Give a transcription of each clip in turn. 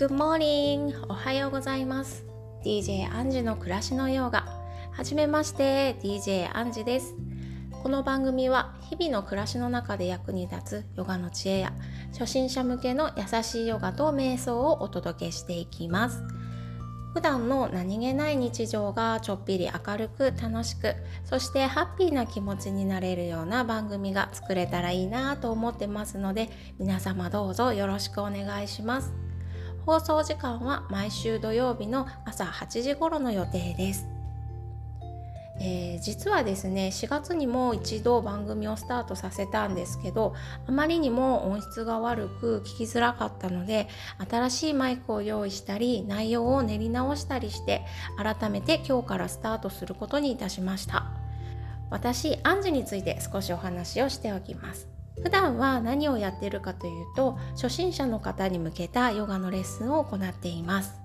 Good morning! おはようございます。DJ アンジの暮らしのヨガ。はじめまして DJ アンジです。この番組は日々の暮らしの中で役に立つヨガの知恵や初心者向けの優しいヨガと瞑想をお届けしていきます。普段の何気ない日常がちょっぴり明るく楽しくそしてハッピーな気持ちになれるような番組が作れたらいいなと思ってますので皆様どうぞよろしくお願いします。放送時間は毎週土曜日の朝8時頃の予定です。えー、実はですね4月にも一度番組をスタートさせたんですけどあまりにも音質が悪く聞きづらかったので新しいマイクを用意したり内容を練り直したりして改めて今日からスタートすることにいたしました。私アンジュについて少しお話をしておきます。普段は何をやってるかというと初心者の方に向けたヨガのレッスンを行っています。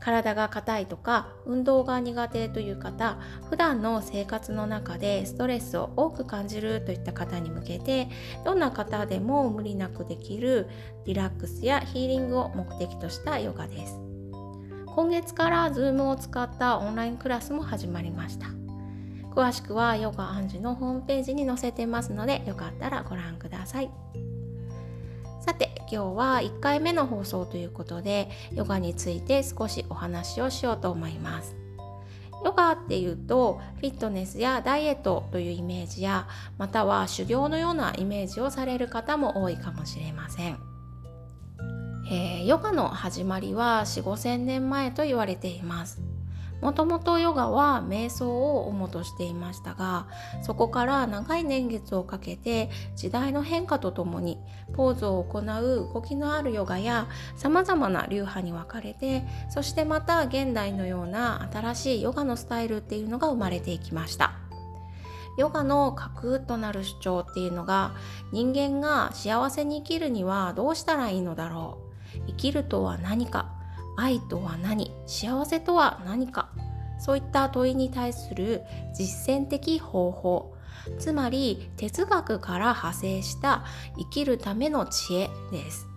体が硬いとか運動が苦手という方普段の生活の中でストレスを多く感じるといった方に向けてどんな方でも無理なくできるリラックスやヒーリングを目的としたヨガです。今月から Zoom を使ったオンラインクラスも始まりました。詳しくはヨガアンジュのホームページに載せてますのでよかったらご覧ください。さて今日は1回目の放送ということでヨガについて少しお話をしようと思います。ヨガっていうとフィットネスやダイエットというイメージやまたは修行のようなイメージをされる方も多いかもしれません。えー、ヨガの始まりは4 5 0 0 0年前と言われています。もともとヨガは瞑想を主としていましたがそこから長い年月をかけて時代の変化とともにポーズを行う動きのあるヨガやさまざまな流派に分かれてそしてまた現代のような新しいヨガのスタイルっていうのが生まれていきました。ヨガの核となる主張っていうのが人間が幸せに生きるにはどうしたらいいのだろう生きるとは何か愛とは何幸せとは何かそういった問いに対する実践的方法つまり哲学から派生した生きるための知恵です。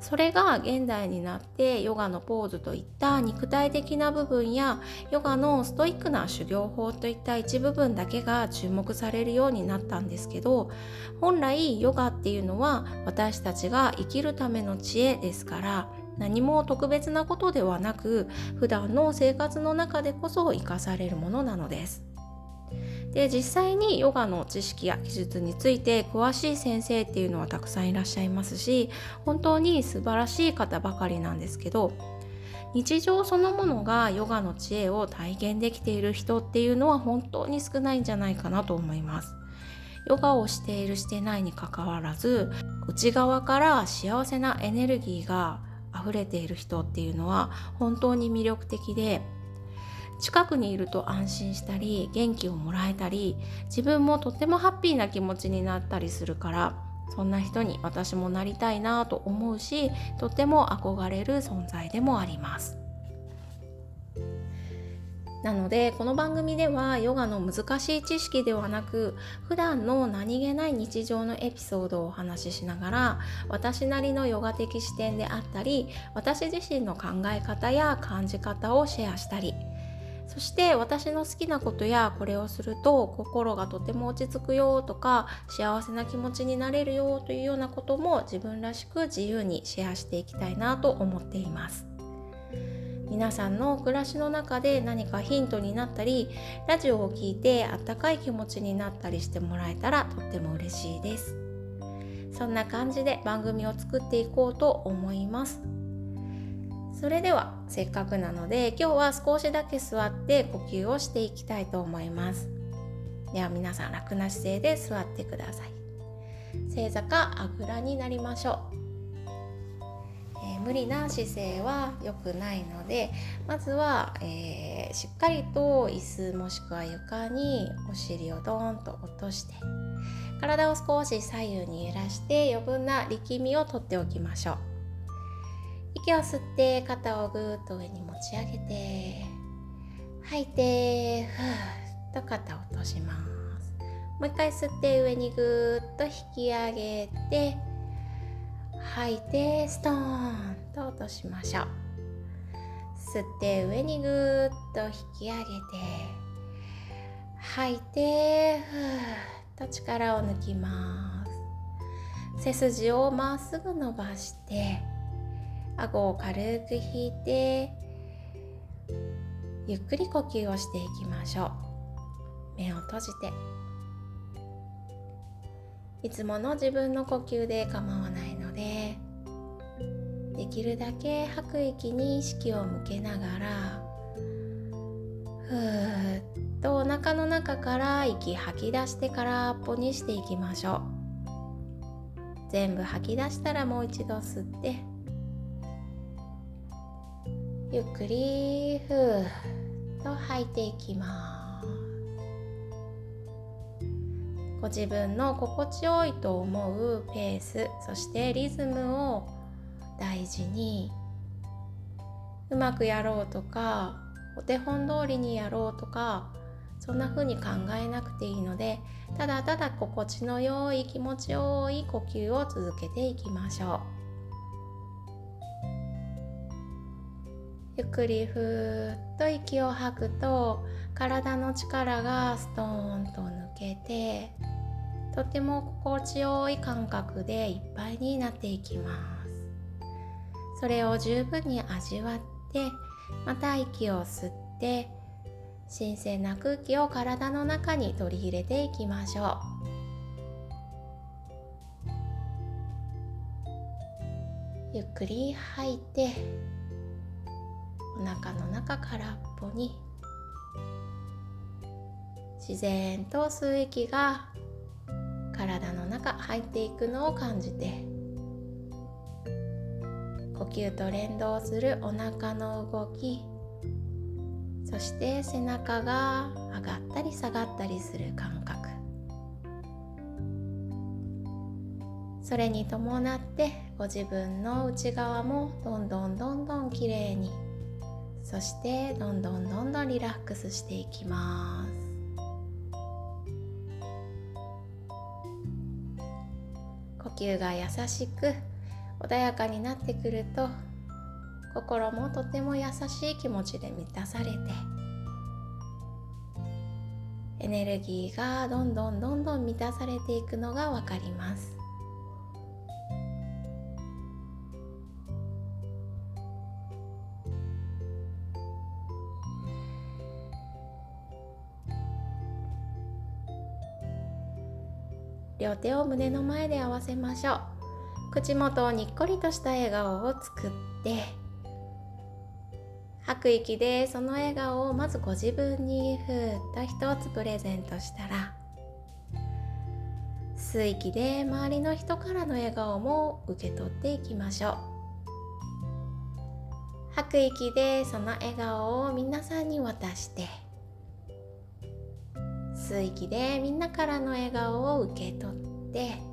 それが現代になってヨガのポーズといった肉体的な部分やヨガのストイックな修行法といった一部分だけが注目されるようになったんですけど本来ヨガっていうのは私たちが生きるための知恵ですから何も特別なことではなく普段の生活の中でこそ生かされるものなのです。で実際にヨガの知識や技術について詳しい先生っていうのはたくさんいらっしゃいますし本当に素晴らしい方ばかりなんですけど日常そのものがヨガの知恵を体験できている人っていうのは本当に少ないんじゃないかなと思います。ヨガをしているしてないにかかわらず内側から幸せなエネルギーが溢れている人っていうのは本当に魅力的で近くにいると安心したり元気をもらえたり自分もとってもハッピーな気持ちになったりするからそんな人に私もなりたいなと思うしとても憧れる存在でもあります。なのでこの番組ではヨガの難しい知識ではなく普段の何気ない日常のエピソードをお話ししながら私なりのヨガ的視点であったり私自身の考え方や感じ方をシェアしたりそして私の好きなことやこれをすると心がとても落ち着くよとか幸せな気持ちになれるよというようなことも自分らしく自由にシェアしていきたいなと思っています。皆さんの暮らしの中で何かヒントになったりラジオを聴いてあったかい気持ちになったりしてもらえたらとっても嬉しいです。そんな感じで番組を作っていこうと思います。それではせっかくなので今日は少しだけ座って呼吸をしていきたいと思います。では皆さん楽な姿勢で座ってください。正座かあぐらになりましょう。無理な姿勢は良くないのでまずは、えー、しっかりと椅子もしくは床にお尻をドーンと落として体を少し左右に揺らして余分な力みをとっておきましょう。息を吸って肩をぐーっと上に持ち上げて吐いてふーっと肩を落とします。もう一回吸って上にぐーっと引き上げて吐い。てストーンと落としましょう吸って上にぐーっと引き上げて吐いてふーっと力を抜きます背筋をまっすぐ伸ばして顎を軽く引いてゆっくり呼吸をしていきましょう。目を閉じて。いつもの自分の呼吸で構わない。きるだけ吐く息に意識を向けながらふーっとお腹の中から息吐き出してからポにしていきましょう。全部吐き出したらもう一度吸ってゆっくりふーっと吐いていきます。ご自分の心地よいと思うペースそしてリズムを大事にうまくやろうとかお手本通りにやろうとかそんな風に考えなくていいのでただただ心地の良い気持ちよい呼吸を続けていきましょう。ゆっくりふーっと息を吐くと体の力がストーンと抜けてとても心地よい感覚でいっぱいになっていきますそれを十分に味わってまた息を吸って新鮮な空気を体の中に取り入れていきましょう。ゆっくり吐いてお腹の中からっぽに自然と吸う息が体の中入っていくのを感じて吸と連動するお腹の動き。そして背中が上がったり下がったりする感覚。それに伴ってご自分の内側もどんどんどんどんきれいに。そしてどんどんどんどんリラックスしていきます。呼吸が優しく穏やかになってくると心もとても優しい気持ちで満たされてエネルギーがどんどんどんどん満たされていくのがわかります。両手を胸の前で合わせましょう。口元をにっこりとした笑顔を作って吐く息でその笑顔をまずご自分にふーっと一つプレゼントしたら吸う息で周りの人からの笑顔も受け取っていきましょう。吐く息でその笑顔を皆さんに渡して吸う息でみんなからの笑顔を受け取って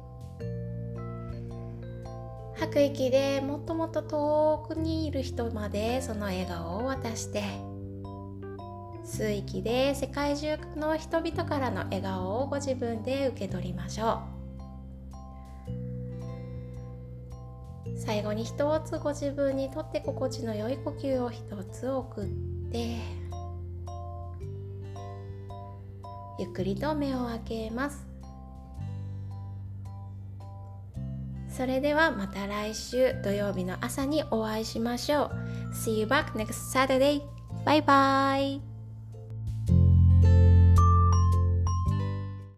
吐く息でもっともっと遠くにいる人までその笑顔を渡して吸う息で世界中の人々からの笑顔をご自分で受け取りましょう。最後に一つご自分にとって心地の良い呼吸を一つ送ってゆっくりと目を開けます。それではまた来週土曜日の朝にお会いしましょう See you back next Saturday! Bye bye!